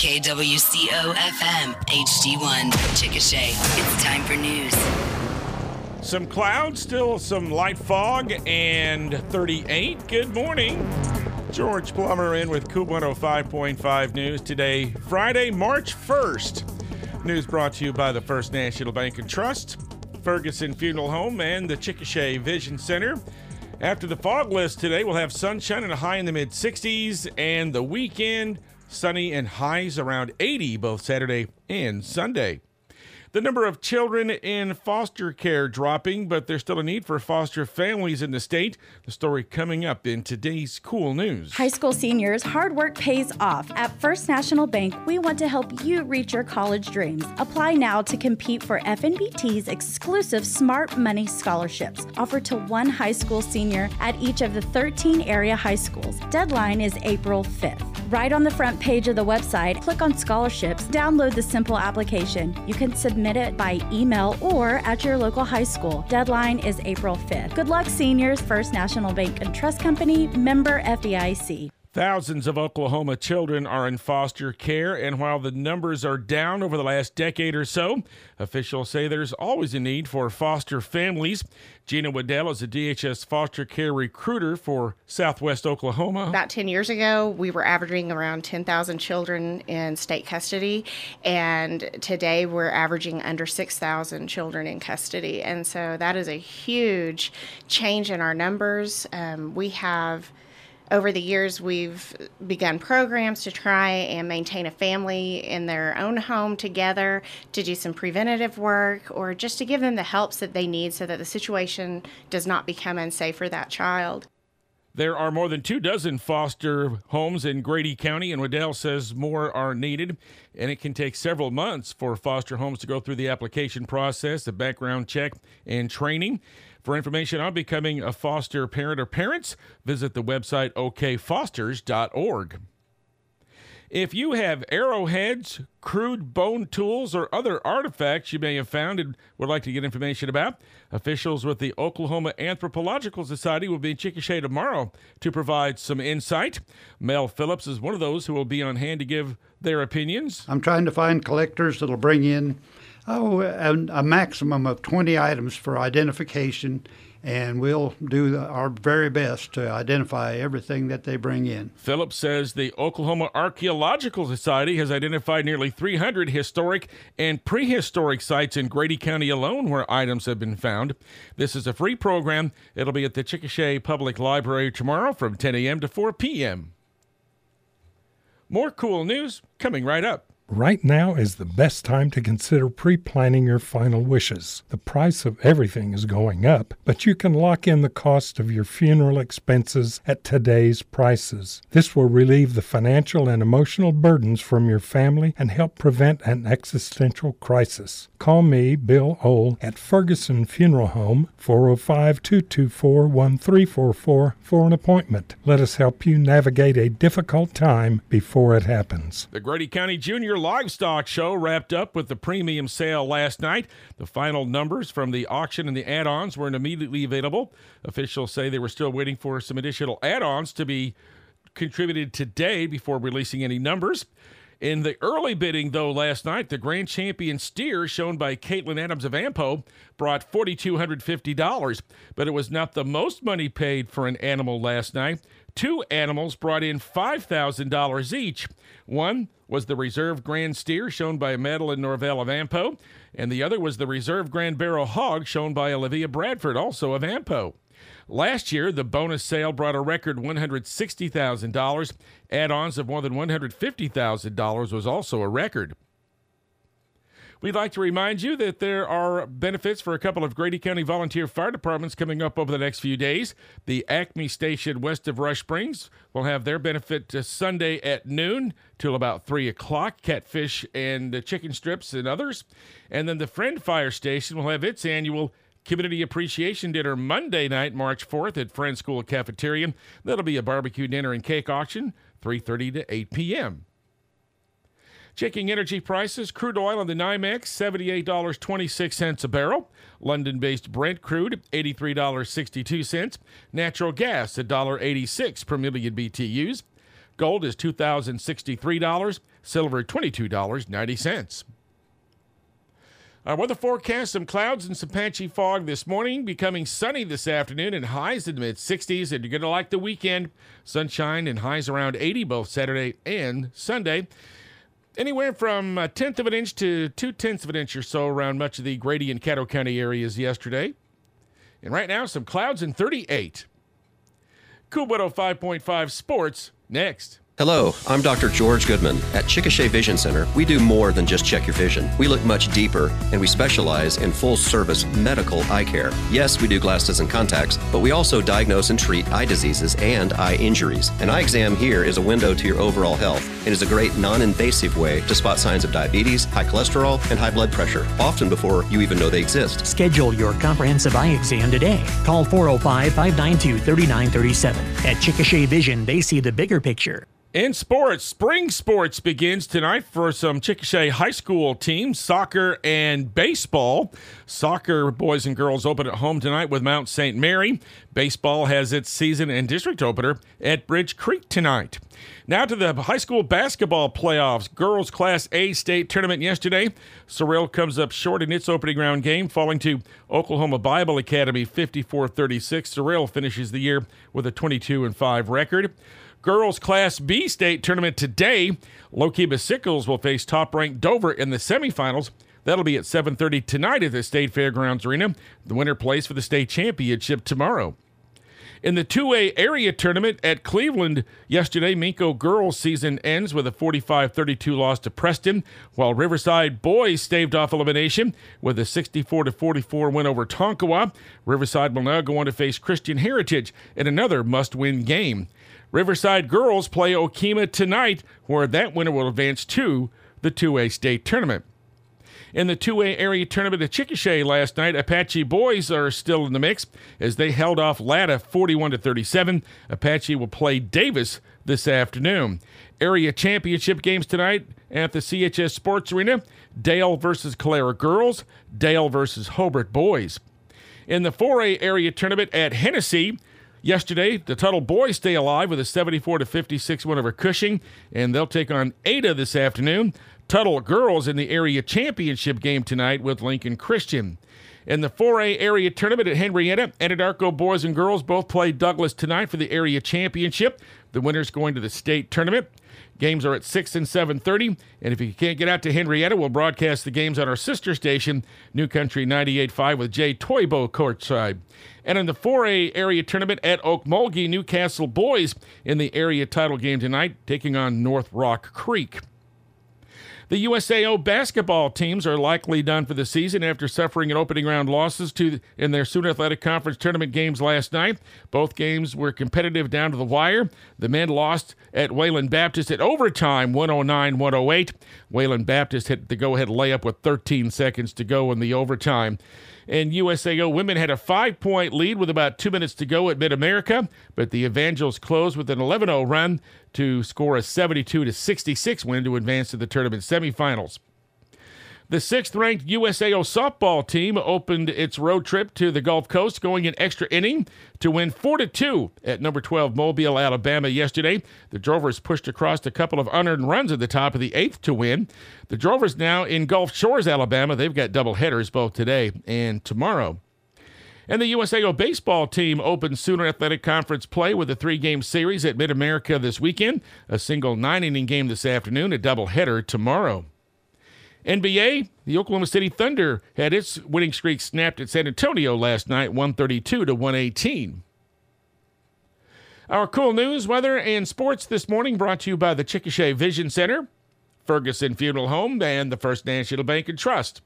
KWCO FM HD1 Chickasha. It's time for news. Some clouds, still some light fog, and 38. Good morning. George Plummer in with KOOL 105.5 News today, Friday, March 1st. News brought to you by the First National Bank and Trust, Ferguson Funeral Home, and the Chickasha Vision Center. After the fog list today, we'll have sunshine and a high in the mid 60s, and the weekend, sunny and highs around 80 both Saturday and Sunday. The number of children in foster care dropping, but there's still a need for foster families in the state. The story coming up in today's KOOL news. High school seniors, hard work pays off. At First National Bank, we want to help you reach your college dreams. Apply now to compete for FNBT's exclusive Smart Money scholarships, offered to one high school senior at each of the 13 area high schools. Deadline is April 5th. Right on the front page of the website, click on scholarships, download the simple application. You can submit it by email or at your local high school. Deadline is April 5th. Good luck, seniors. First National Bank and Trust Company, member FDIC. Thousands of Oklahoma children are in foster care, and while the numbers are down over the last decade or so, officials say there's always a need for foster families. Gina Waddell is a DHS foster care recruiter for Southwest Oklahoma. About 10 years ago, we were averaging around 10,000 children in state custody, and today we're averaging under 6,000 children in custody. And so that is a huge change in our numbers. Um, we have over the years, we've begun programs to try and maintain a family in their own home together to do some preventative work or just to give them the helps that they need so that the situation does not become unsafe for that child. There are more than two dozen foster homes in Grady County, and Waddell says more are needed. And it can take several months for foster homes to go through the application process, the background check, and training. For information on becoming a foster parent or parents, visit the website okfosters.org. If you have arrowheads, crude bone tools, or other artifacts you may have found and would like to get information about, officials with the Oklahoma Anthropological Society will be in Chickasha tomorrow to provide some insight. Mel Phillips is one of those who will be on hand to give their opinions. I'm trying to find collectors that'll bring in oh, a, maximum of 20 items for identification and we'll do our very best to identify everything that they bring in. Phillips says the Oklahoma Archaeological Society has identified nearly 300 historic and prehistoric sites in Grady County alone where items have been found. This is a free program. It'll be at the Chickasha Public Library tomorrow from 10 a.m. to 4 p.m. More KOOL news coming right up. Right now is the best time to consider pre planning your final wishes. The price of everything is going up, but you can lock in the cost of your funeral expenses at today's prices. This will relieve the financial and emotional burdens from your family and help prevent an existential crisis. Call me, Bill Ohl, at Ferguson Funeral Home, 405 224 1344 for an appointment. Let us help you navigate a difficult time before it happens. The Grady County Junior Livestock Show wrapped up with the premium sale last night. The final numbers from the auction and the add ons weren't immediately available. Officials say they were still waiting for some additional add ons to be contributed today before releasing any numbers. In the early bidding, though, last night, the grand champion steer shown by Caitlin Adams of Ampo brought $4,250, but it was not the most money paid for an animal last night. Two animals brought in $5,000 each. One was the reserve grand steer shown by Madeline Norvell of Ampo, and the other was the reserve grand barrel hog shown by Olivia Bradford, also of Ampo. Last year, the bonus sale brought a record $160,000. Add ons of more than $150,000 was also a record. We'd like to remind you that there are benefits for a couple of Grady County volunteer fire departments coming up over the next few days. The Acme Station west of Rush Springs will have their benefit uh, Sunday at noon till about 3 o'clock, catfish and chicken strips and others. And then the Friend Fire Station will have its annual Community Appreciation Dinner Monday night, March 4th at Friend School Cafeteria. That'll be a barbecue dinner and cake auction, 3:30 to 8 p.m. Checking energy prices, crude oil on the NYMEX, $78.26 a barrel. London-based Brent crude, $83.62. Natural gas, $1.86 per million BTUs. Gold is $2,063, silver $22.90. Our weather forecast some clouds and some patchy fog this morning, becoming sunny this afternoon and highs in the mid 60s. And you're going to like the weekend. Sunshine and highs around 80 both Saturday and Sunday. Anywhere from a tenth of an inch to two tenths of an inch or so around much of the Grady and Caddo County areas yesterday. And right now, some clouds and 38. KOOL 5.5 Sports next. Hello, I'm Dr. George Goodman. At Chickasha Vision Center, we do more than just check your vision. We look much deeper, and we specialize in full service medical eye care. Yes, we do glasses and contacts, but we also diagnose and treat eye diseases and eye injuries. An eye exam here is a window to your overall health and is a great non invasive way to spot signs of diabetes, high cholesterol, and high blood pressure, often before you even know they exist. Schedule your comprehensive eye exam today. Call 405 592 3937. At Chickasha Vision, they see the bigger picture. In sports, spring sports begins tonight for some Chickasha high school teams, soccer and baseball. Soccer boys and girls open at home tonight with Mount St. Mary. Baseball has its season and district opener at Bridge Creek tonight. Now to the high school basketball playoffs. Girls Class A state tournament yesterday. Sorrel comes up short in its opening round game, falling to Oklahoma Bible Academy 54 36. Sorrel finishes the year with a 22 and 5 record. Girls Class B state tournament today. Lookeba Sickles will face top-ranked Dover in the semifinals. That'll be at 7:30 tonight at the State Fairgrounds Arena. The winner plays for the state championship tomorrow. In the 2A area tournament at Cleveland yesterday, Minco girls season ends with a 45-32 loss to Preston, while Riverside boys staved off elimination with a 64-44 win over Tonkawa. Riverside will now go on to face Christian Heritage in another must-win game. Riverside girls play Okemah tonight, where that winner will advance to the 2A state tournament. In the 2A area tournament at Chickasha last night, Apache boys are still in the mix as they held off Latta 41 to 37. Apache will play Davis this afternoon. Area championship games tonight at the CHS Sports Arena. Dale versus Calera girls, Dale versus Hobart boys. In the 4A area tournament at Hennessey, Yesterday, the Tuttle boys stay alive with a 74 to 56 win over Cushing, and they'll take on Ada this afternoon. Tuttle girls in the area championship game tonight with Lincoln Christian. In the 4A area tournament at Henrietta, Anadarko boys and girls both play Douglas tonight for the area championship. The winners going to the state tournament. Games are at 6 and 7:30, and if you can't get out to Henrietta, we'll broadcast the games on our sister station, New Country 98.5 with Jay Toybo courtside. And in the 4A area tournament at Okmulgee, Newcastle boys in the area title game tonight, taking on North Rock Creek. The USAO basketball teams are likely done for the season after suffering an opening round losses to in their Sooner Athletic Conference tournament games last night. Both games were competitive down to the wire. The men lost at Wayland Baptist at overtime 109-108. Wayland Baptist hit the go-ahead layup with 13 seconds to go in the overtime and USAO women had a five point lead with about two minutes to go at Mid America, but the Evangels closed with an 11 0 run to score a 72 66 win to advance to the tournament semifinals. The sixth ranked USAO softball team opened its road trip to the Gulf Coast, going an extra inning to win 4 2 at number 12 Mobile, Alabama yesterday. The Drovers pushed across a couple of unearned runs at the top of the eighth to win. The Drovers now in Gulf Shores, Alabama. They've got double headers both today and tomorrow. And the USAO baseball team opens Sooner Athletic Conference play with a three game series at Mid America this weekend, a single nine inning game this afternoon, a double header tomorrow. NBA, the Oklahoma City Thunder had its winning streak snapped at San Antonio last night, 132 to 118. Our KOOL news, weather, and sports this morning brought to you by the Chickasha Vision Center, Ferguson Funeral Home, and the First National Bank and Trust.